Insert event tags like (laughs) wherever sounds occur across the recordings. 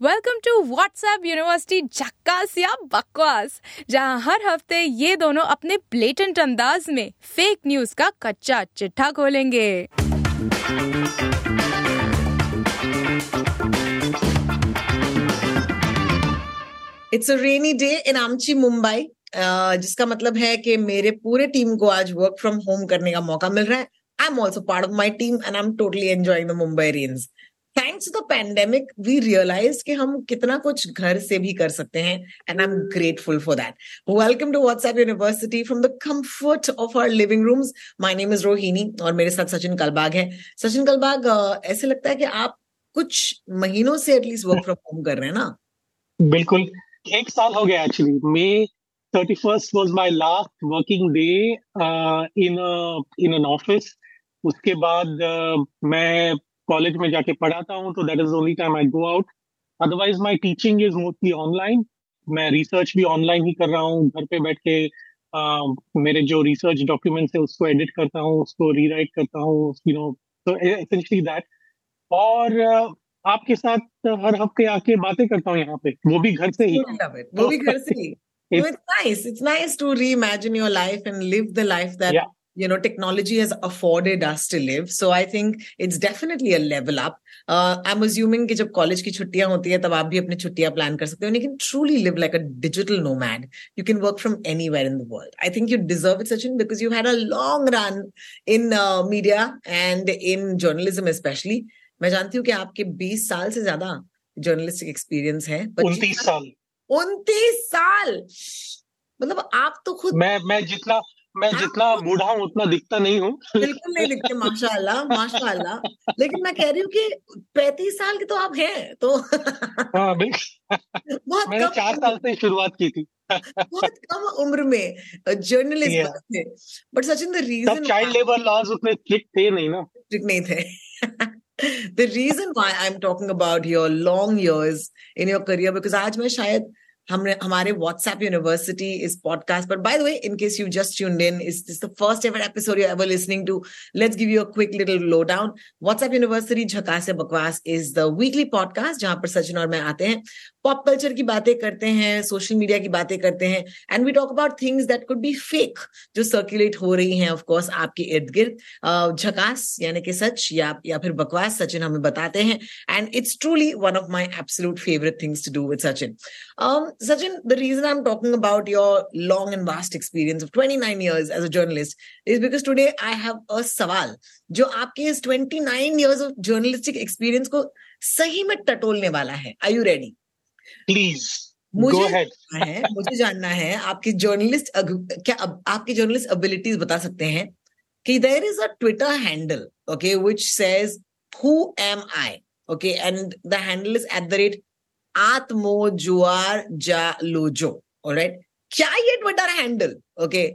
Welcome to WhatsApp university झक्कास या बकवास, जहाँ हर हफ़्ते ये दोनों अपने ब्लेटेंट अंदाज में फेक न्यूज़ का कच्चा चिट्ठा खोलेंगे। It's a rainy day in आमची मुंबई जिसका मतलब है कि मेरे पूरे टीम को आज वर्क फ्रॉम होम करने का मौका मिल रहा है। I am also part of my team and I am totally enjoying the Mumbai rains thanks to the pandemic we realise कि हम कितना कुछ घर से भी कर सकते हैं and I am grateful for that welcome to WhatsApp university from the comfort of our living rooms my name is Rohini और मेरे साथ सचिन कलबाग है। सचिन कलबाग ऐसे लगता है कि आप कुछ महीनों से एटलीस्ट वर्क फ्रॉम होम कर रहे हैं ना? बिल्कुल। एक साल हो गया actually May thirty first was my last working day in in an office उसके बाद uh, मैं कॉलेज में जाके पढ़ाता हूँ तो that is only time I go out otherwise my teaching is mostly online मैं रिसर्च भी ऑनलाइन ही कर रहा हूँ। घर पे बैठ के uh, मेरे जो रिसर्च डॉक्यूमेंट्स है उसको एडिट करता हूँ उसको रीराइट करता हूँ यू नो तो एसेंशली दैट और uh, आपके साथ हर हफ़्ते आके बातें करता हूँ यहाँ पे। वो भी घर से ही। वो भी घर से ही। (laughs) No, it's nice. It's nice to reimagine your life and live the life that Yeah. You know technology has afforded us to live. So I think it's definitely a level up. Uh, I'm assuming कि जब college की छुट्टियाँ होती है तब आप भी अपनी छुट्टियाँ प्लान कर सकते हो you can truly live like a digital nomad. You can work from anywhere in the world. I think you deserve it, Sachin, because you had a long run in uh, media and in journalism especially. मैं जानती हूँ कि आपके 20 साल से ज़्यादा journalistic experience है उनतीस साल उनतीस साल मतलब आप तो खुद मैं मैं जितना मैं हाँ। जितना बूढ़ा हूँ उतना दिखता नहीं हूँ। बिल्कुल नहीं दिखते माशाल्लाह (laughs) माशाल्लाह। लेकिन मैं कह रही हूँ कि पैंतीस साल के तो आप हैं तो (laughs) हाँ बिल्कुल। बहुत मैंने चार साल से शुरुआत की थी। बहुत कम उम्र में जर्नलिस्ट थे। But Sachin the reason child labour laws उतने स्ट्रिक्ट थे नहीं ना। strict नहीं थे। (laughs) The reason why I'm talking about your long years in your career because आज मैं शायद हमने, हमारे व्हाट्सएप यूनिवर्सिटी इस पॉडकास्ट पर। By the way in case you just यून in is this the first ever episode you ever listening to let's give you a quick little lowdown WhatsApp university झकास से बकवास इज़ द वीकली पॉडकास्ट जहाँ पर सचिन और मैं आते हैं। पॉप कल्चर की बातें करते हैं सोशल मीडिया की बातें करते हैं and we talk about things that could be fake जो सर्कुलेट हो रही है ऑफकोर्स आपके इर्द गिर्द। झकास यानी कि सच, या या फिर बकवास, सचिन हमें बताते हैं and it's truly one of my absolute favourite things to do with Sachin. Sachin, the reason I'm talking about your long and vast experience of 29 years as a journalist is because today I have a सवाल जो आपके इस 29 years of journalistic experience को सही में टटोलने वाला है Are you ready? प्लीज़ मुझे जानना है मुझे जानना है आपकी जर्नलिस्ट क्या आपकी जर्नलिस्ट एबिलिटीज बता सकते हैं कि there is a Twitter handle okay which says who am I okay and the handle is at the आत्मो जुआर जा लोजो ऑलराइट क्या ये Twitter handle okay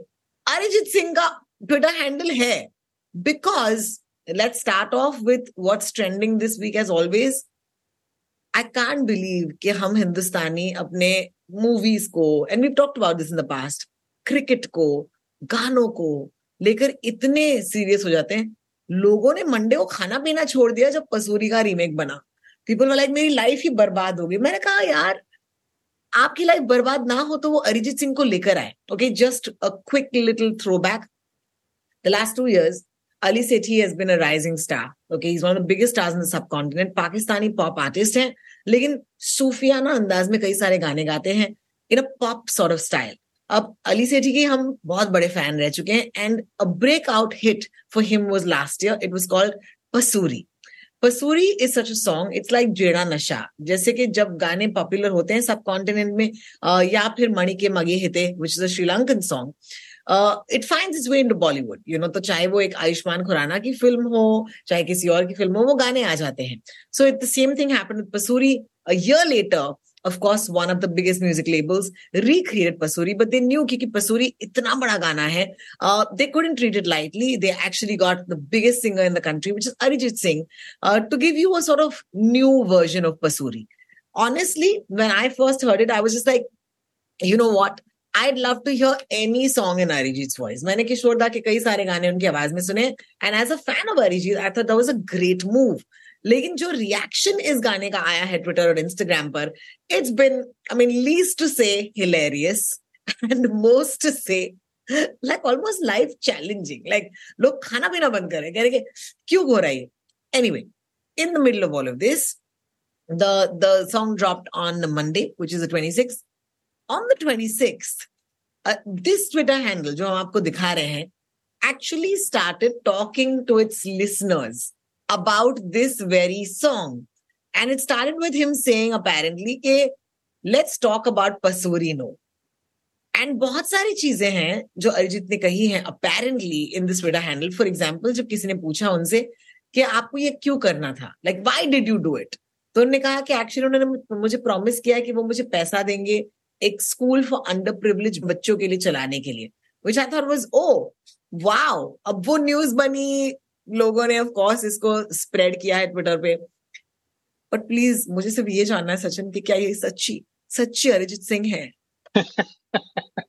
Arijit Singh का ट्विटर हैंडल है। Because let's start off with what's trending this week as always I can't believe कि हम हिंदुस्तानी अपने मूवीज़ को and we talked about this in the past cricket को, गानों को लेकर इतने सीरियस हो जाते हैं। लोगों ने मंडे को खाना पीना छोड़ दिया जब पसूरी का रीमेक बना। पीपल लाइक मेरी लाइफ ही बर्बाद हो गई. मैंने कहा यार आपकी लाइफ बर्बाद ना हो तो वो अरिजीत सिंह को लेकर आए. Okay just a quick little throwback the last two years, Ali Sethi has been a rising star. Okay, he's one of the biggest stars in the subcontinent. Pakistani pop artist हैं लेकिन सूफियाना अंदाज में कई सारे गाने गाते हैं in a pop sort of style अब अली सेठी के हम बहुत बड़े फ़ैन रह चुके हैं and a breakout hit for him was last year it was called Pasoori Pasoori is such a song it's like जेड़ा नशा जैसे कि जब गाने पॉपुलर होते हैं सब कॉन्टिनेंट में या फिर Manike Mage Hithe which is a Sri Lankan song it find its way into Bollywood you know तो चाहे वो एक आयुष्मान खुराना की फ़िल्म हो, चाहे किसी और की फ़िल्म हो, वो गाने आ जाते हैं. So it the same thing happen with Pasoori a year later of course, one of the biggest music labels recreated Pasuri, but they knew कि Pasuri itna bada gana hai, uh, they couldn't treat it lightly. They actually got the biggest singer in the country, which is Arijit Singh, uh, to give you a sort of new version of Pasuri. Honestly, when I first heard it, I was just like, you know what? I'd love to hear any song in Arijit's voice. मैंने किशोर दा के कई सारे गाने उनकी आवाज में सुने and as a fan of Arijit, I thought that was a great move. लेकिन जो रिएक्शन इस गाने का आया है ट्विटर और इंस्टाग्राम पर it's been I mean least say hilarious and most say like almost life challenging like लोग खाना पीना बंद कर रहे हैं, कह रहे क्यों हो रहा है? Anyway in the middle of all of this the song dropped on Monday which is twenty 26th on the 26th this Twitter handle जो हम आपको दिखा रहे हैं actually started talking to its listeners about this very song. And it started with him saying apparently कि let's talk about Pasuri no. And बहुत सारी चीज़ें हैं जो अरिजीत ने कही हैं apparently in this Twitter handle for example जब किसी ने पूछा उनसे कि आपको ये क्यों करना था like why did you do it तो उन्होंने कहा कि एक्चुअली उन्होंने मुझे प्रॉमिस किया कि वो मुझे पैसा देंगे एक स्कूल फॉर अंडर प्रिवलेज बच्चों के लिए चलाने के लिए which I thought was oh wow अब वो न्यूज़ बनी लोगों ने ऑफ़ कोर्स इसको स्प्रेड किया है ट्विटर पे। बट प्लीज़ मुझे सिर्फ़ ये जानना है, सचिन, कि क्या ये सच्ची सच्ची अरिजीत सिंह है? (laughs)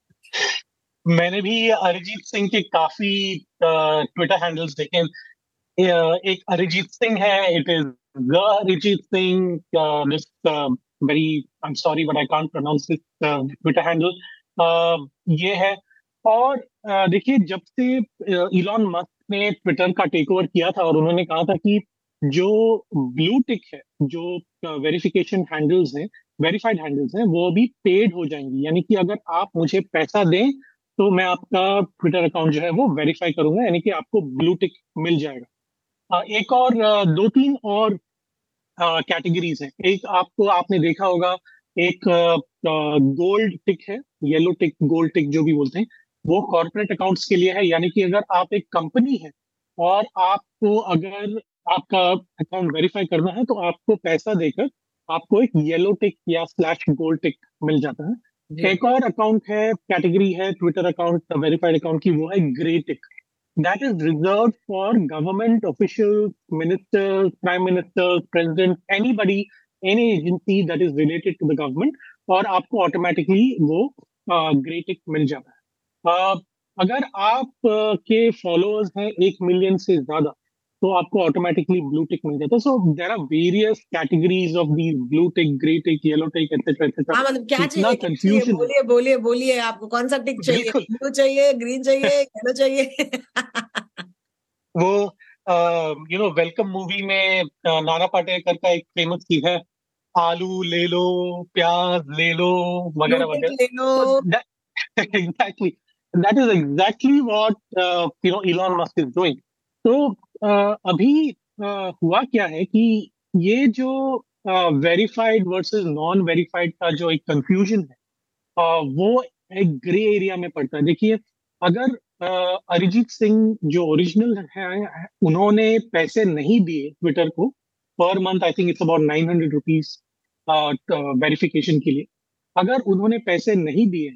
मैंने भी अरिजीत सिंह के काफ़ी ट्विटर हैंडल्स देखे एक अरिजीत सिंह है it is the Arijit Singh this very I am sorry but I can't pronounce this Twitter handle ये है। और देखिए, जब से इलॉन मस्क ने ट्विटर का टेक ओवर किया था और उन्होंने कहा था कि जो ब्लू टिक है, जो वेरिफिकेशन हैंडल्स हैं वेरीफाइड हैंडल्स हैं, वो भी पेड हो जाएँगी। यानी कि अगर आप मुझे पैसा दें तो मैं आपका ट्विटर अकाउंट जो है वो वेरीफाई करूँगा, यानी कि आपको ब्लू टिक मिल जाएगा। एक और दो तीन और कैटेगरीज हैं। एक आपको, आपने देखा होगा, एक गोल्ड टिक है येलो टिक गोल्ड टिक जो भी बोलते हैं वो कॉर्पोरेट अकाउंट्स के लिए है यानी कि अगर आप एक कंपनी है और आपको अगर आपका अकाउंट वेरीफाई करना है तो आपको पैसा देकर आपको एक येलो टिक या स्लैश गोल्ड टिक मिल जाता है। एक और अकाउंट है कैटेगरी है ट्विटर अकाउंट वेरीफाइड अकाउंट की वो है grey tick that is reserved for government official minister prime minister president anybody any agency that is related to the government और आपको ऑटोमेटिकली वो ग्रे टिक मिल जाता है। अगर आप के फॉलोअर्स हैं एक मिलियन से ज़्यादा तो आपको ऑटोमेटिकली ब्लू टिक मिल जाता है। So there are various categories of the blue tick grey tick yellow tick etcetera etcetera मतलब क्या चाहिए? कंफ्यूजन बोलिए बोलिए बोलिए आपको कौन सा टिक चाहिए? ब्लू चाहिए ग्रीन चाहिए (laughs) येलो चाहिए? वो यू नो वेलकम मूवी में नाना पाटेकर का एक फ़ेमस चीज़ है आलू ले लो प्याज ले लो वगैरह वगैरह। ले लो। Exactly (laughs) that is exactly what uh, you know Elon Musk is doing. तो uh, अभी uh, हुआ क्या है कि ये जो वेरीफाइड वर्सेस नॉन वेरीफाइड का जो एक कंफ्यूजन है uh, वो एक ग्रे एरिया में पड़ता है देखिए अगर uh, अरिजीत सिंह जो ओरिजिनल है उन्होंने पैसे नहीं दिए ट्विटर को per month I think it's about nine hundred rupees verification के लिए अगर उन्होंने पैसे नहीं दिए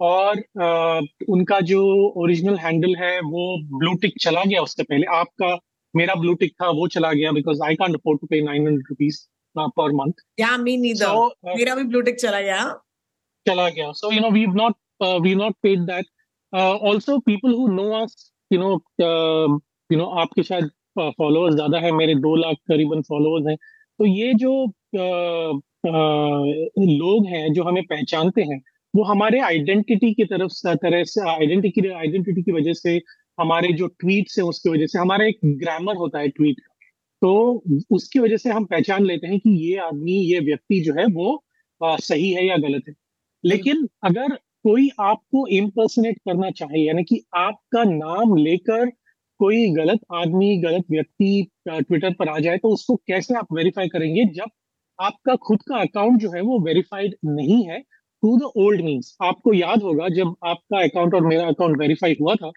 और आ, उनका जो ओरिजिनल हैंडल है वो ब्लू टिक चला गया उससे पहले। आपका मेरा ब्लू टिक था वो चला गया because I can't afford to pay nine hundred rupees per month या मी नीदर मेरा भी ब्लू टिक चला गया। चला गया। So you know we not we not paid that also people who know us you know you know आपके शायद followers uh, ज़्यादा है मेरे दो लाख करीबन फॉलोअर्स हैं। तो ये जो uh, uh, लोग हैं जो हमें पहचानते हैं वो हमारे आइडेंटिटी की तरफ़ तरह से आइडेंटिटी आइडेंटिटी की वजह से हमारे जो ट्वीट है उसकी वजह से हमारा एक ग्रामर होता है ट्वीट का। तो उसकी वजह से हम पहचान लेते हैं कि ये आदमी ये व्यक्ति जो है वो आ, सही है या गलत है। लेकिन अगर कोई आपको इम्पर्सनेट करना चाहिए यानी कि आपका नाम लेकर कोई गलत आदमी गलत व्यक्ति ट्विटर पर आ जाए तो उसको कैसे आप वेरीफाई करेंगे जब आपका खुद का अकाउंट जो है वो वेरीफाइड नहीं है? टू द ओल्ड मीन्स आपको याद होगा जब आपका अकाउंट और मेरा अकाउंट वेरीफाई हुआ था,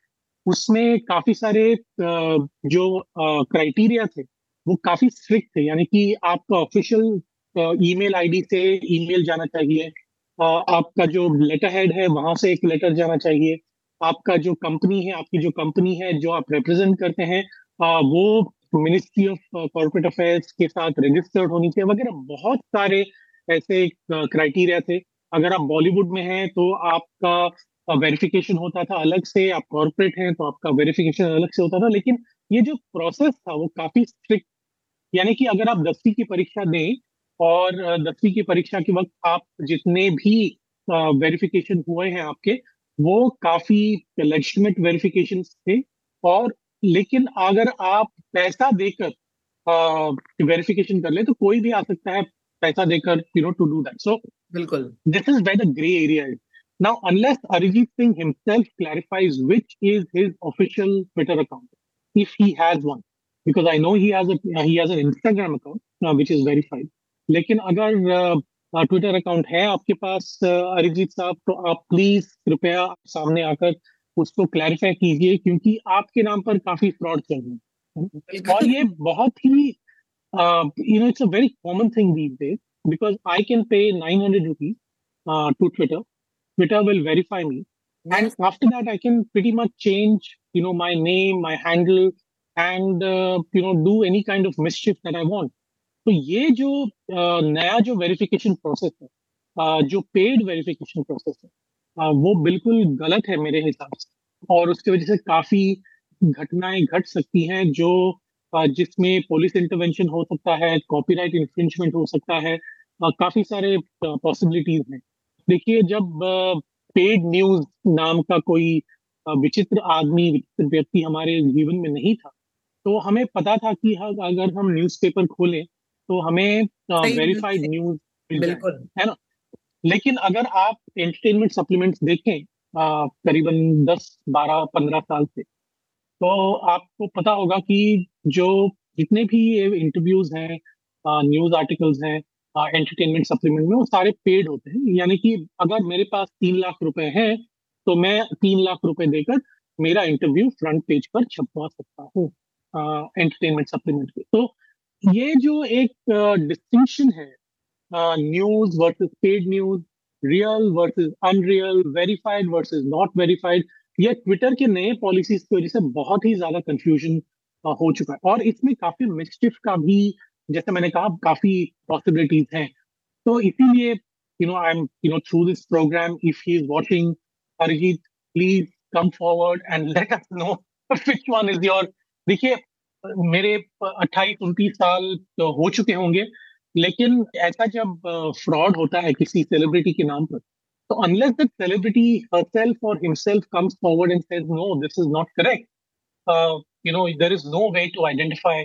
उसमें काफ़ी सारे जो क्राइटेरिया थे, वो काफ़ी स्ट्रिक्ट थे। यानी कि आपका ऑफिशियल ईमेल आईडी से ईमेल जाना चाहिए आपका जो लेटर हेड है, वहाँ से एक लेटर जाना चाहिए। आपका जो कंपनी है, आपकी जो कंपनी है, जो आप रिप्रेजेंट करते हैं वो मिनिस्ट्री ऑफ़ कॉर्पोरेट अफेयर्स के साथ रजिस्टर्ड होनी चाहिए, वगैरह बहुत सारे ऐसे क्राइटेरिया थे। अगर आप बॉलीवुड में हैं तो आपका वेरिफिकेशन होता था अलग से, आप कॉर्पोरेट हैं तो आपका वेरिफिकेशन अलग से होता था, लेकिन ये जो प्रोसेस था, वो काफ़ी स्ट्रिक्ट यानी कि अगर आप दसवीं की परीक्षा दें, और दसवीं की परीक्षा के वक्त आप जितने भी वेरिफिकेशन हुए हैं आपके, वो काफ़ी लेजिटिमेट वेरिफिकेशन थे, और लेकिन अगर आप पैसा देकर वेरिफिकेशन कर ले तो कोई भी आ सकता है पैसा देकर you know to do that so बिल्कुल। This is where the grey area now unless Arijit Singh himself clarifies which is his official Twitter account if he has one because I know he has a he has an Instagram account which is verified लेकिन अगर Twitter uh, account है आपके पास uh, Arijit साहब तो आप please कृपया सामने आकर उसको क्लैरिफाई कीजिए क्योंकि आपके नाम पर काफ़ी फ्रॉड चल रहे हैं। और ये बहुत ही you know it's a very common thing these days because I can pay nine hundred rupees to Twitter Twitter will verify me and after that i can pretty much change you know my name my handle and uh, you know do any kind of mischief that i want. तो ये जो नया जो verification process है जो paid verification process है वो बिल्कुल गलत है मेरे हिसाब से। और उसकी वजह से काफ़ी घटनाएँ घट सकती हैं जो जिसमें पुलिस इंटरवेंशन हो सकता है कॉपीराइट इन्फ्रिंचमेंट हो सकता है काफ़ी सारे पॉसिबिलिटीज हैं। देखिए जब पेड न्यूज़ नाम का कोई विचित्र आदमी विचित्र व्यक्ति हमारे जीवन में नहीं था तो हमें पता था कि अगर हम न्यूज़पेपर खोलें तो हमें वेरीफाइड न्यूज़ बिल्कुल। है ना? लेकिन अगर आप एंटरटेनमेंट सप्लीमेंट्स देखें करीबन दस बारह पंद्रह साल से तो आपको पता होगा कि जो जितने भी ये इंटरव्यूज़ हैं न्यूज़ आर्टिकल्स हैं एंटरटेनमेंट सप्लीमेंट में, वो सारे पेड होते हैं। यानी कि अगर मेरे पास तीन लाख रुपए हैं तो मैं तीन लाख रुपए देकर मेरा इंटरव्यू फ्रंट पेज पर छपवा सकता हूँ एंटरटेनमेंट सप्लीमेंट के तो ये जो एक डिस्टिंक्शन है news versus paid news real versus unreal verified versus not verified ये ट्विटर के नए पॉलिसीज़ की वजह से बहुत ही ज़्यादा कंफ्यूजन हो चुका है। और इसमें काफ़ी मिस्टिफ का भी जैसे मैंने कहा काफ़ी पॉसिबिलिटीज हैं। तो इसीलिए you know I am you know through this programme if he is watching Arijit please come forward and let us know which one is your देखिए मेरे अट्ठाईस उनतीस साल तो हो चुके होंगे लेकिन ऐसा जब फ्रॉड होता है किसी सेलिब्रिटी के नाम पर तो unless that celebrity or himself comes forward and says no this is not correct uh, you know there is no way to identify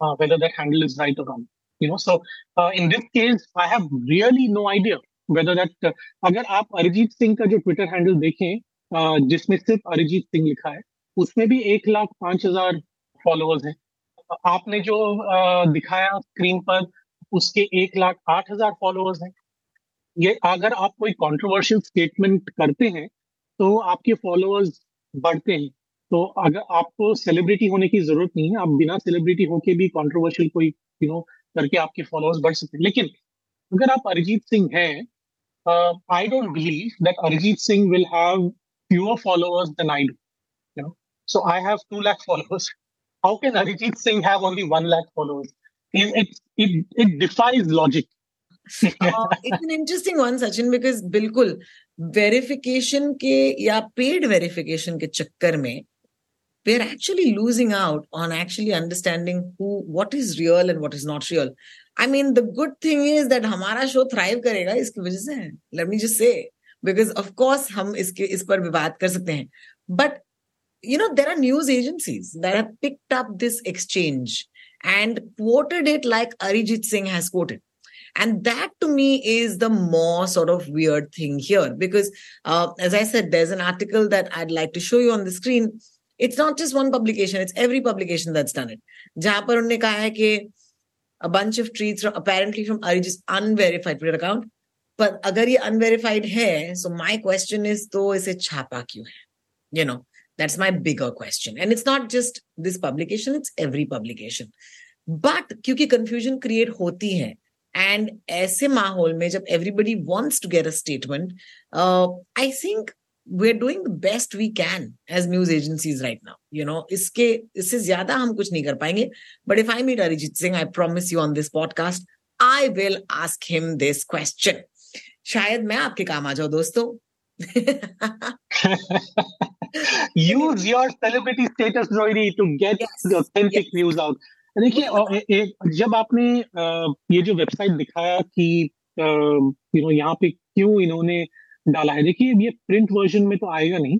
uh, whether that handle is right or wrong you know. So uh, in this case i have really no idea whether that uh, अगर आप अरिजीत सिंह का जो Twitter handle देखें uh, जिसमें सिर्फ़ अरिजीत सिंह लिखा है उसमें भी एक लाख पाँच हज़ार फॉलोअर्स हैं। आपने जो दिखाया स्क्रीन पर उसके एक लाख आठ हज़ार फॉलोअर्स हैं। ये अगर आप कोई कंट्रोवर्शियल स्टेटमेंट करते हैं तो आपके फॉलोअर्स बढ़ते हैं। तो अगर आपको सेलिब्रिटी होने की ज़रूरत नहीं है आप बिना सेलिब्रिटी होके भी कॉन्ट्रोवर्शियल कोई यू नो करके आपके फॉलोअर्स बढ़ सकते लेकिन अगर आप अरिजीत सिंह हैं I don't believe that Arijit Singh will have fewer followers than I do you know so I have two lakh followers how can Arijit Singh have only one lakh followers it it it defies logic it's an interesting one Sachin because बिल्कुल verification के या paid verification के चक्कर में we're actually losing out on actually understanding who what is real and what is not real. I mean, the good thing is that हमारा show thrive करेगा इसकी वजह से. Let me just say, because of course हम इसके इस पर विवाद कर सकते हैं. But you know, there are news agencies that have picked up this exchange and quoted it like Arijit Singh has quoted. And that to me is the more sort of weird thing here because, uh, as I said, there's an article that I'd like to show you on the screen. It's not just one publication, it's every publication that's done it. जहाँ पर उन्होंने कहा है कि a bunch of tweets from, apparently from Arijit's unverified Twitter account. But अगर ये unverified है, so my question is तो इसे छापा क्यों है? You know, that's my bigger question. And it's not just this publication, it's every publication. But क्योंकि confusion create होती है, एंड ऐसे माहौल में जब everybody wants to get a statement I think we are doing the best we can as news agencies right now you know इसके इससे ज़्यादा हम कुछ नहीं कर पाएँगे। But if I meet Arijit Singh I promise you on this podcast I will ask him this question शायद मैं आपके काम आ जाऊँ दोस्तों। (laughs) Use your celebrity status Rohini to get Yes, the authentic yes. news out. देखिए जब आपने ये जो वेबसाइट दिखाया कि यू नो यहाँ पे क्यों इन्होंने डाला है। देखिए, ये प्रिंट वर्जन में तो आएगा नहीं।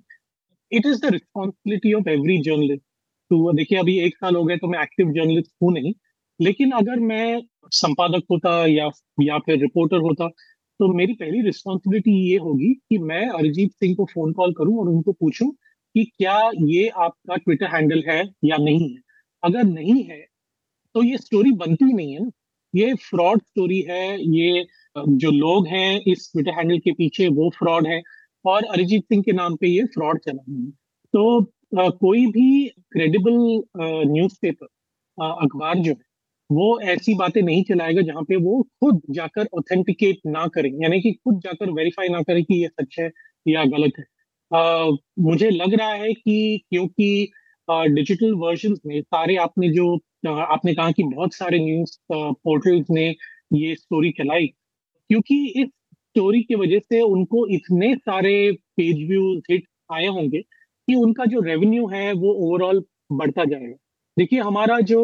It is the responsibility of every journalist तो देखिए, अभी एक साल हो गए तो मैं एक्टिव जर्नलिस्ट हूँ नहीं। लेकिन अगर मैं संपादक होता या या फिर रिपोर्टर होता तो मेरी पहली रिस्पॉन्सिबिलिटी ये होगी कि मैं अरिजीत सिंह को फ़ोन कॉल करूँ और उनको पूछूँ कि क्या ये आपका ट्विटर हैंडल है या नहीं है। अगर नहीं है तो ये स्टोरी बनती नहीं है ना। ये फ्रॉड स्टोरी है, ये जो लोग हैं इस ट्विटर हैंडल के पीछे वो फ्रॉड है। और अरिजीत सिंह के नाम पे ये फ्रॉड चला हुआ है। तो अ, कोई भी क्रेडिबल न्यूज़पेपर अखबार जो है वो ऐसी बातें नहीं चलाएगा जहाँ पे वो खुद जाकर ऑथेंटिकेट ना करें। यानी कि खुद जाकर वेरीफाई ना करें कि ये सच है या गलत है। अ, मुझे लग रहा है कि क्योंकि डिजिटल वर्जन में सारे आपने जो आपने कहा कि बहुत सारे न्यूज़ पोर्टल्स ने ये स्टोरी चलाई क्योंकि इस स्टोरी की वजह से उनको इतने सारे पेज व्यूज़ हिट आए होंगे कि उनका जो रेवेन्यू है वो ओवरऑल बढ़ता जाएगा। देखिए, हमारा जो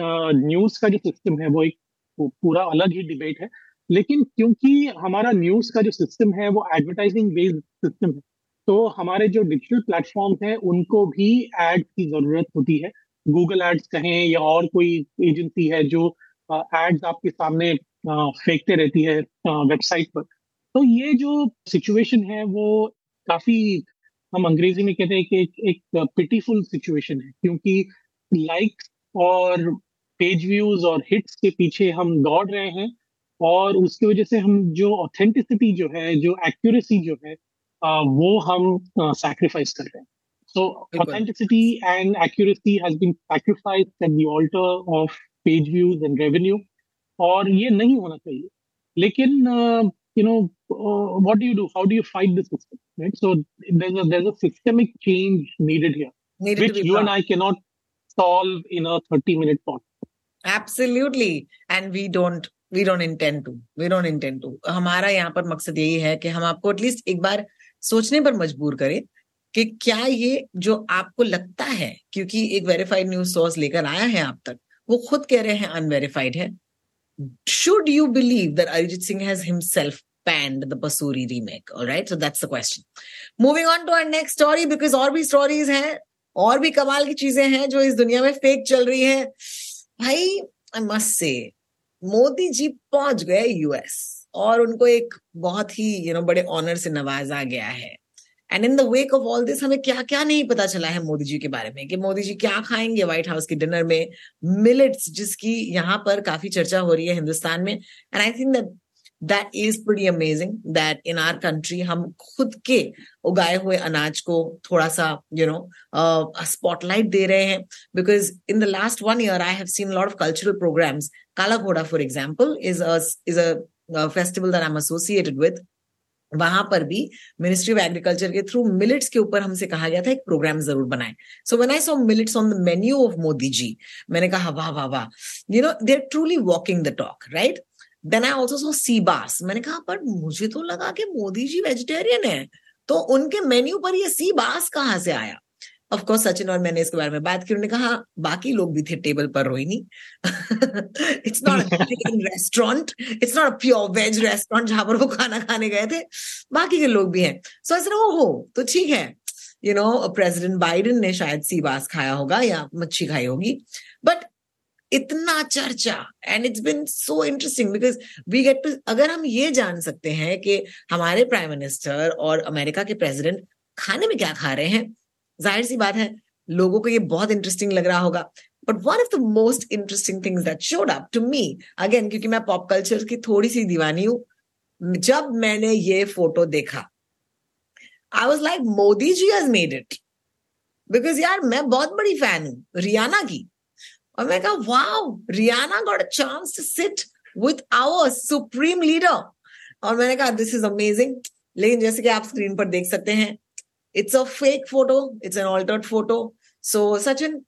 न्यूज़ का जो सिस्टम है वो एक पूरा अलग ही डिबेट है। लेकिन क्योंकि हमारा न्यूज़ का जो सिस्टम है वो एडवर्टाइजिंग बेस्ड सिस्टम है तो हमारे जो डिजिटल प्लेटफॉर्म हैं, उनको भी एड की ज़रूरत होती है। गूगल एड्स कहें या और कोई एजेंसी है जो एड्स आपके सामने फेंकते रहती है वेबसाइट पर। तो ये जो सिचुएशन है वो काफ़ी हम अंग्रेज़ी में कहते हैं कि एक, एक पिटीफुल सिचुएशन है क्योंकि लाइक्स और पेज व्यूज़ और हिट्स के पीछे हम दौड़ रहे हैं और उसकी वजह से हम जो ऑथेंटिसिटी जो है जो एक्यूरेसी जो है वो हम सैक्रिफाइस कर रहे हैं। So. Authenticity and accuracy has been sacrificed at the altar of page views and revenue और ये नहीं होना चाहिए। लेकिन you know what do you do how fight change needed हमारा यहाँ पर मकसद यही है कि हम आपको एटलीस्ट एक बार सोचने पर मजबूर करें कि क्या ये जो आपको लगता है क्योंकि एक वेरीफाइड न्यूज़ सोर्स लेकर आया है आप तक वो खुद कह रहे हैं अनवेरीफाइड है। Should you believe that Arijit Singh has himself panned the Basuri remake? All right, so that's the question. Moving on to our next story because और भी stories हैं और भी कमाल की चीज़ें हैं जो इस दुनिया में फेक चल रही हैं भाई आई मस्ट से मोदी जी पहुँच गए यूएस और उनको एक बहुत ही यू you नो know, बड़े ऑनर से नवाजा गया है and in the wake of all this हमें क्या क्या नहीं पता चला है मोदी जी के बारे में कि मोदी जी क्या खाएँगे व्हाइट हाउस के डिनर में मिलेट्स जिसकी यहाँ पर काफ़ी चर्चा हो रही है हिंदुस्तान में। And I think that that is pretty amazing that in our country हम खुद के उगाए हुए अनाज को थोड़ा सा यू नो स्पॉटलाइट दे रहे हैं। Because in the last one year I a lot of cultural programs. Kala ghoda for example is a is a, a festival that i'm associated with. वहाँ पर भी मिनिस्ट्री ऑफ़ एग्रीकल्चर के through millets के ऊपर हमसे कहा गया था, एक प्रोग्राम ज़रूर बनाए। So when I saw millets on the menu of Modi ji मैंने कहा, वाह वाह वाह। You know they are truly walking the talk right then I also saw sea bass मैंने कहा, पर मुझे तो लगा कि मोदी जी वेजिटेरियन है। तो उनके मेन्यू पर ये सी बास कहाँ से आया? ऑफ़ कोर्स सचिन और मैंने इसके बारे में बात की उन्होंने कहा बाकी लोग भी थे टेबल पर Rohini. It's not restaurant it's not a pure veg restaurant जहाँ पर वो खाना खाने गए थे। बाकी के लोग भी हैं। सो ऐसा हो तो ठीक है। यू नो प्रेसिडेंट बाइडेन ने शायद सीबास खाया होगा या मच्छी खाई होगी। बट इतना चर्चा and it's been so interesting because we get to अगर हम ये जान सकते हैं कि हमारे प्राइम मिनिस्टर और अमेरिका के प्रेसिडेंट खाने में क्या खा रहे हैं ज़ाहिर सी बात है, लोगों को ये बहुत इंटरेस्टिंग लग रहा होगा। But one of the most interesting things that showed up to me again क्योंकि मैं पॉप कल्चर की थोड़ी सी दीवानी हूँ, जब मैंने ये फ़ोटो देखा I was like Modi ji has made it because यार, मैं बहुत बड़ी फ़ैन हूँ, रियाना की। और मैं कहा, wow, Rihanna got a chance to sit with our supreme leader और मैंने कहा दिस इज़ अमेजिंग लेकिन जैसे कि आप स्क्रीन पर देख सकते हैं it's a fake photo it's an altered photo so Sachin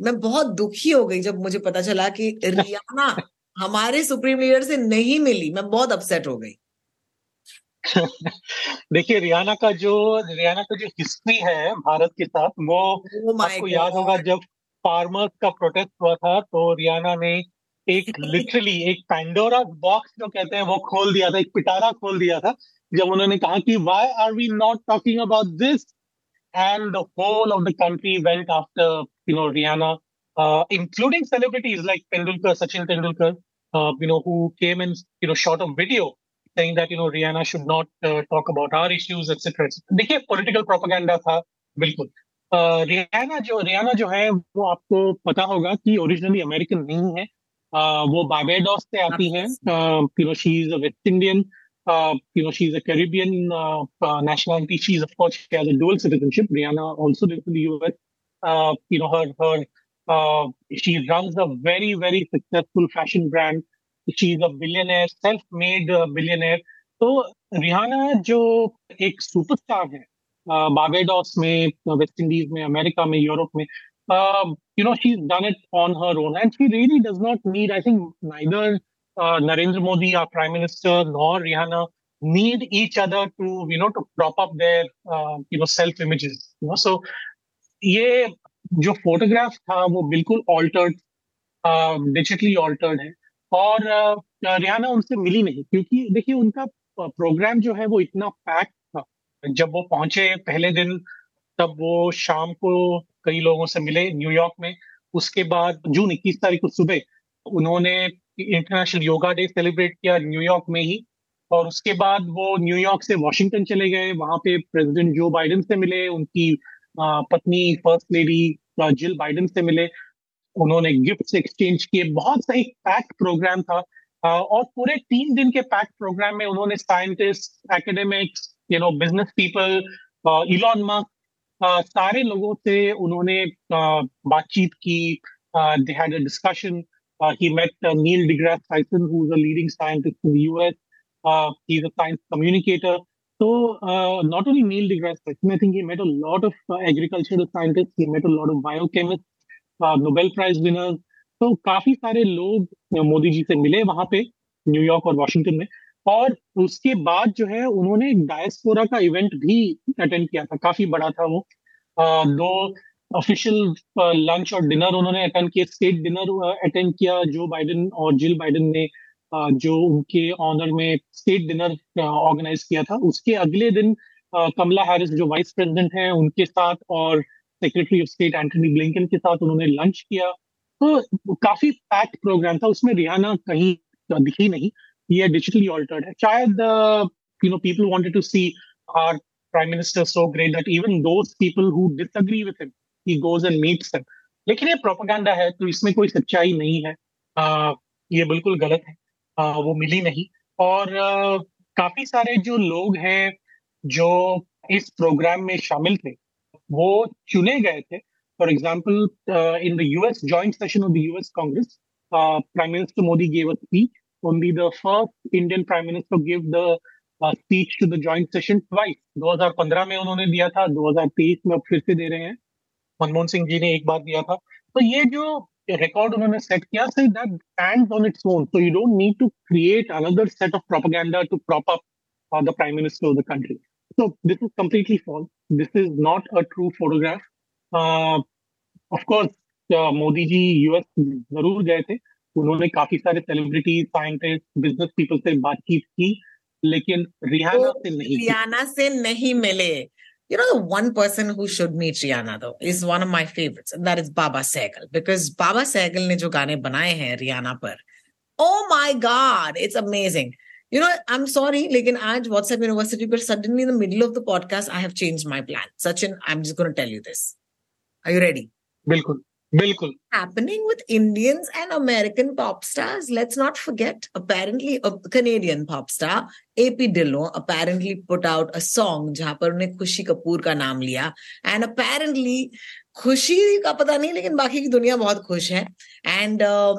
मैं बहुत दुखी हो गई जब मुझे पता चला कि रियाना हमारे सुप्रीम लीडर से नहीं मिली। मैं बहुत अपसेट हो गई। (laughs) देखिए रियाना का जो रियाना का जो हिस्ट्री है भारत के साथ वो oh आपको God. याद होगा जब फार्मर्स का प्रोटेस्ट हुआ था तो रियाना ने एक (laughs) लिटरली एक पैंडोरा बॉक्स जो कहते हैं वो खोल दिया था एक पिटारा खोल दिया था। जब उन्होंने कहा कि why are we not talking about this and the whole of the country went after you know Rihanna celebrities like Tendulkar, Sachin Tendulkar, uh, you know, who came and you know shot a video saying that you know Rihanna should not uh, talk about our issues, etc. देखिए political propaganda था बिल्कुल रियाना जो रियाना जो है वो आपको पता होगा कि ओरिजिनली अमेरिकन नहीं है uh, वो बार्बाडोस से आती है you know she is a West Indian you know she's a Caribbean uh, uh, nationality. She's of course she has a dual citizenship. Rihanna also lives in the US. Uh, you know her her she runs a very very successful fashion brand. She's a billionaire, self-made billionaire. तो Rihanna जो एक superstar है Barbados में West Indies में America में Europe में you know she's done it on her own and she really does not need i think neither uh, narendra modi our prime minister nor rihanna need each other to you know to prop up their uh, you know self images you know. So ये जो photograph था वो बिल्कुल altered digitally altered है। और Rihanna उनसे मिली नहीं क्योंकि देखिए उनका प्रोग्राम जो है वो इतना पैक था। जब वो पहुँचे पहले दिन तब वो शाम को कई लोगों से मिले न्यूयॉर्क में। उसके बाद जून इक्कीस तारीख को सुबह उन्होंने इंटरनेशनल योगा डे सेलिब्रेट किया न्यूयॉर्क में ही। और उसके बाद वो न्यूयॉर्क से वॉशिंगटन चले गए। वहाँ पे प्रेसिडेंट जो बाइडेन से मिले, उनकी पत्नी फ़र्स्ट लेडी जिल बाइडेन से मिले। उन्होंने गिफ्ट एक्सचेंज किए। बहुत सही पैक्ड प्रोग्राम था। और पूरे तीन दिन के पैक्ड प्रोग्राम में उन्होंने scientist academics you know business people Elon Musk सारे लोगों से उन्होंने बातचीत की। They had a discussion he met uh, Neil deGrasse Tyson, who's a leading scientist in the US. Uh, he's a science communicator. So uh, not only Neil deGrasse Tyson, I think he met a lot of uh, agricultural scientists. He met a lot of biochemists, uh, Nobel Prize winners. तो काफ़ी सारे लोग मोदी जी से मिले वहाँ पे New York और Washington में और उसके बाद जो है उन्होंने डायस्पोरा का इवेंट भी अटेंड किया था काफ़ी बड़ा था वो दो ऑफिशियल लंच और डिनर उन्होंने अटेंड किया स्टेट डिनर अटेंड किया जो बाइडेन और जिल बाइडेन ने uh, जो उनके ऑनर में स्टेट डिनर ऑर्गेनाइज किया था। उसके अगले दिन uh, कमला हैरिस जो वाइस प्रेसिडेंट हैं उनके साथ और secretary of state Antony Blinken के साथ उन्होंने लंच किया। तो काफ़ी पैक्ड प्रोग्राम था। उसमें रिहाना कहीं दिखी नहीं। ये डिजिटली ऑल्टर्ड है। शायद you know people wanted to see our prime minister so great that even those people who disagree with him he goes and meets them. लेकिन ये प्रोपागेंडा है तो इसमें कोई सच्चाई नहीं है। आ, ये बिल्कुल गलत है। आ, वो मिली नहीं। और आ, काफ़ी सारे जो लोग हैं जो इस प्रोग्राम में शामिल थे वो चुने गए थे। For example in the US joint session of the US Congress prime minister Modi gave a speech the first Indian Prime Minister gave the uh, speech to the joint session twice. 2015 में उन्होंने दिया था 2023 में फिर से दे रहे हैं। मनमोहन सिंह जी ने एक बार दिया था। तो ये जो रिकॉर्ड उन्होंने सेट किया सही that stands on its own so you don't need to create another set of propaganda to prop up the prime minister of the country so this is completely false. This is not a true photograph. Uh, of course uh, Modi ji US ज़रूर गए थे उन्होंने काफ़ी सारे celebrity scientist business people से बातचीत की लेकिन रिहाना से नहीं रिहाना से नहीं मिले। You know, the one person who should meet Rihanna though is one of my favorites, and that is Baba Sehgal. Because Baba Sehgal ne jo gaane banaye hai Rihanna par, oh my God, it's amazing. You know, I'm sorry, like in Aaj WhatsApp University, but suddenly in the middle of the podcast, I have changed my plan. Sachin, I'm just going to tell you this. Are you ready? Bilkul. बिल्कुल with Indians and American pop stars. Let's not forget, apparently, a Canadian pop star, AP Dillon, apparently put out a song जहाँ पर उन्हें खुशी कपूर का नाम लिया and apparently खुशी का पता नहीं लेकिन बाकी की दुनिया बहुत खुश है and uh,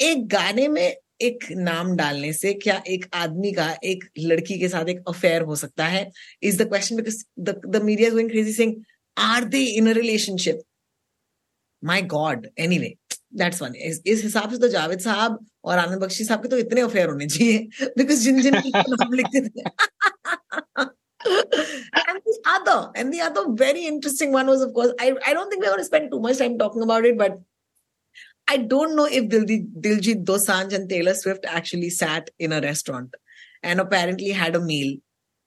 एक गाने में एक नाम डालने से क्या एक आदमी का एक लड़की के साथ एक अफेयर हो सकता है is the question because the media going crazy saying are they in a relationship my god anyway that's one इस हिसाब से तो जावेद साहब और आनंद बख्शी साहब के तो इतने अफेयर होने चाहिए बिकॉज़ जिन जिन नाम लिखते थे and the other and the other very interesting one was of course I, I don't think we're going to spend too much time talking about it but I don't know if Diljit, Diljit Dosanjh and Taylor Swift actually sat in a restaurant and apparently had a meal.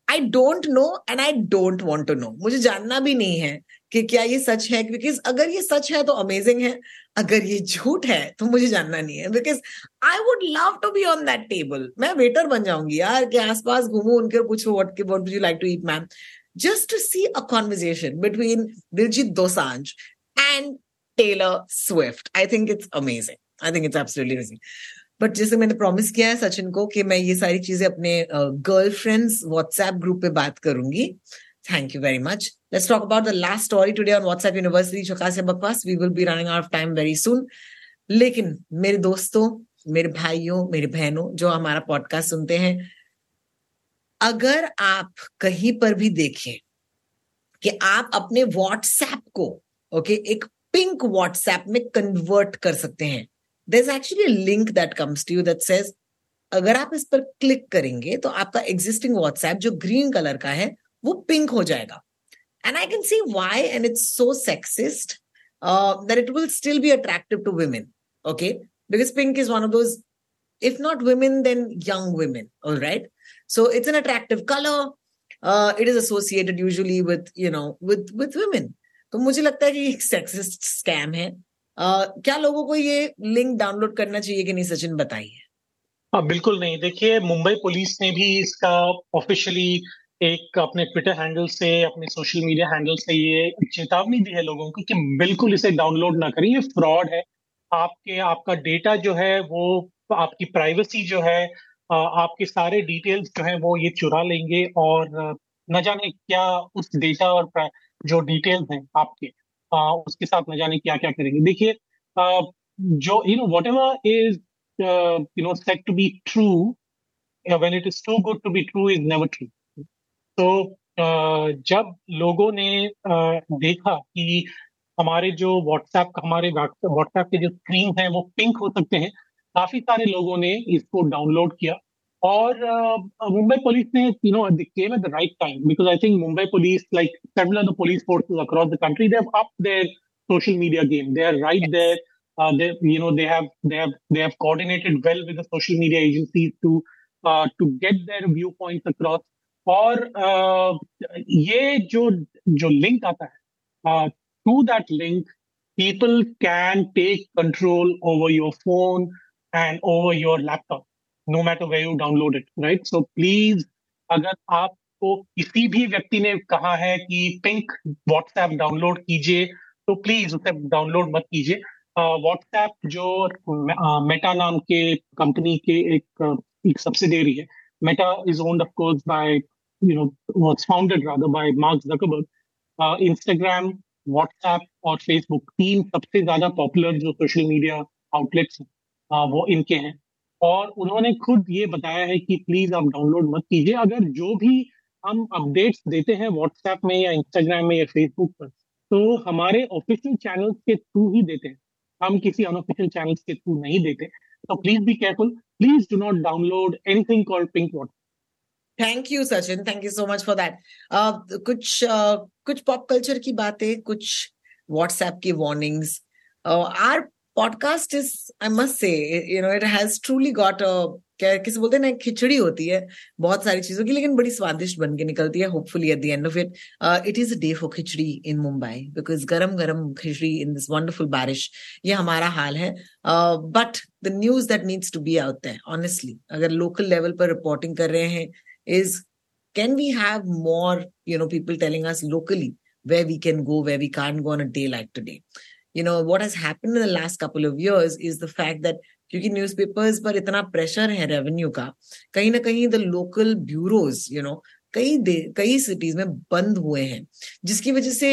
I don't know and I don't want to know. मुझे जानना भी नहीं है कि क्या ये सच है? Because अगर ये सच है तो अमेजिंग है। अगर ये झूठ है तो मुझे जानना नहीं है। Because I would love to be on that table मैं वेटर बन जाऊँगी। यार, के आसपास घूमू, उनके पूछो के what you like to eat ma'am just to see a conversation between Diljit Dosanjh and Taylor Swift. I think it's amazing. I think it's absolutely amazing. But जैसे मैंने प्रॉमिस किया है सचिन को कि मैं ये सारी चीज़ें अपने गर्लफ्रेंड्स व्हाट्सएप ग्रुप पे बात करूँगी। Thank you very much let's talk about the last story today on WhatsApp university चौकास बकवास we will be running out of time very soon लेकिन मेरे दोस्तों मेरे भाइयों मेरे बहनों जो हमारा पॉडकास्ट सुनते हैं अगर आप कहीं पर भी देखें कि आप अपने व्हाट्सएप को ओके okay, एक पिंक व्हाट्सएप में कन्वर्ट कर सकते हैं there actually link that comes to you that says अगर आप इस पर क्लिक करेंगे तो आपका एग्जिस्टिंग व्हाट्सएप जो ग्रीन कलर का है वो पिंक हो जाएगा। And I can see why and it's so sexist that it will still be attractive to women okay because pink is one of those if not women then young women all right? So it's an attractive color. Uh, it is associated usually with you know with with women. तो मुझे लगता है कि एक sexist scam है। Uh, क्या लोगों को ये लिंक डाउनलोड करना चाहिए कि नहीं सचिन बताइए? हाँ बिल्कुल नहीं। देखिए मुंबई पुलिस ने भी इसका ऑफिशियली एक अपने ट्विटर हैंडल से, अपने सोशल मीडिया हैंडल से ये चेतावनी दी है लोगों को कि बिल्कुल इसे डाउनलोड ना करें। ये फ्रॉड है। आपके, आपका डेटा जो है, वो आपकी प्राइवेसी जो है आपके सारे डिटेल्स जो है, वो ये चुरा लेंगे और न जाने क्या उस डेटा और जो डिटेल्स हैं आपके उसके साथ न जाने क्या क्या करेंगे। देखिए जो you know whatever is you know said to be true when it is too good to be true is never true तो जब लोगों ने देखा कि हमारे जो व्हाट्सएप हमारे व्हाट्सएप के जो स्क्रीन है वो पिंक हो सकते हैं काफ़ी सारे लोगों ने इसको डाउनलोड किया। और मुंबई पुलिस ने you know came at the right time because I think Mumbai police like several police forces across the country they up their social media game they are right there you know they have they have they have coordinated well with the social media agencies to to get their view points across और ये जो जो link आता है to that link people can take control over your phone and over your laptop no matter where you download it, right? So please, अगर आपको किसी भी व्यक्ति ने कहा है कि पिंक व्हाट्सएप डाउनलोड कीजिए तो प्लीज़ उसे डाउनलोड मत कीजिए व्हाट्सएप uh, जो मेटा नाम के कंपनी के एक एक सब्सिडेरी है Meta is owned of course by you know was founded rather by Mark Zuckerberg Instagram WhatsApp और फेसबुक तीन सबसे ज़्यादा पॉपुलर जो सोशल मीडिया आउटलेट्स uh, वो इनके हैं। और उन्होंने खुद ये बताया है कि प्लीज़ आप डाउनलोड मत कीजिए। अगर जो भी हम अपडेट्स देते हैं व्हाट्सएप में या इंस्टाग्राम में या फेसबुक पर तो हमारे ऑफिशियल चैनल्स के थ्रू ही देते हैं। हम किसी अनऑफिशियल चैनल्स के थ्रू नहीं देते। तो please be careful please do not download anything called pink WhatsApp thank you Sachin thank you so much for that कुछ uh, कुछ पॉप कल्चर की बातें कुछ व्हाट्सएप की warnings our podcast is I must say you know it has truly got क्या किसी बोलते हैं ना खिचड़ी होती है बहुत सारी चीज़ों की लेकिन बड़ी स्वादिष्ट बन के निकलती है hopefully at the end of it it is a day for khichdi in Mumbai because गरम गरम खिचड़ी इन दिस वंडरफुल बारिश ये हमारा हाल है. But the news that needs to be out honestly अगर लोकल लेवल पर रिपोर्टिंग कर रहे हैं is can we have more you know people telling us locally where we can go, where we can't go on a day like today. you know what has happened in the last couple of years is the fact that क्योंकि newspapers पर इतना pressure है revenue का कहीं ना कहीं the local bureaus you know कई कई सिटीज़ में बंद हुए हैं जिसकी वजह से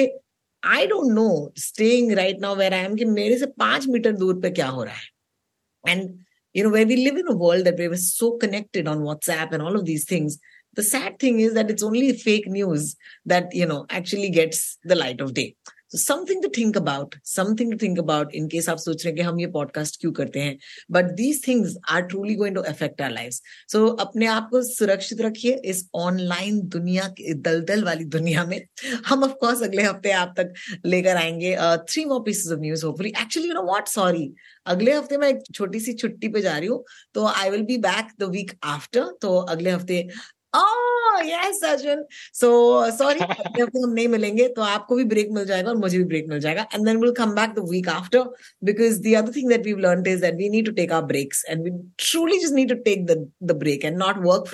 I don't know staying right now where I am कि मेरे से पाँच मीटर दूर पे क्या हो रहा है and you know, where we live in a world that we were so connected on WhatsApp and all of these things, the sad thing is that it's only fake news that, you know, actually gets the light of day. So something to think about, something to think about in case आप सोच रहे हैं कि हम ये podcast क्यों करते हैं। But these things are truly going to affect our life so अपने आप को सुरक्षित रखिए इस ऑनलाइन दुनिया दलदल वाली दुनिया में। हम ऑफकोर्स अगले हफ़्ते आप तक लेकर आएँगे three more pieces of news hopefully actually you know what sorry अगले हफ़्ते मैं एक छोटी सी छुट्टी पे जा रही हूँ तो I will be back the week after तो अगले हफ़्ते Oh yes, Sajjan. So sorry, हम नहीं मिलेंगे तो आपको भी ब्रेक मिल जाएगा और मुझे भी ब्रेक मिल जाएगा and then we'll come back the week after because the other thing that we've learned is that we need to take our breaks and we truly just need to take the the break and not work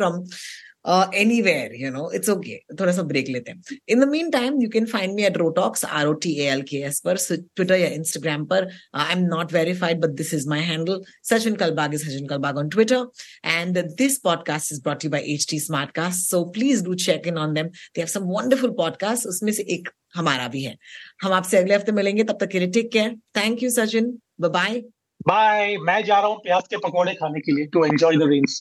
anywhere you know it's okay थोड़ा सा break लेते हैं. In the mean time you can find me at rotalks R O T L K S पर Twitter या Instagram पर. I am not verified but this is my handle Sachin Kalbag is Sachin Kalbag on Twitter and this podcast is brought by H T smartcast so please do check in on them they have some wonderful podcast उसमें से एक हमारा भी है. हम आपसे अगले हफ़्ते मिलेंगे. तब तक के लिए take care thank you Sachin bye bye मैं जा रहा हूँ प्याज के पकौड़े खाने के लिए to enjoy the range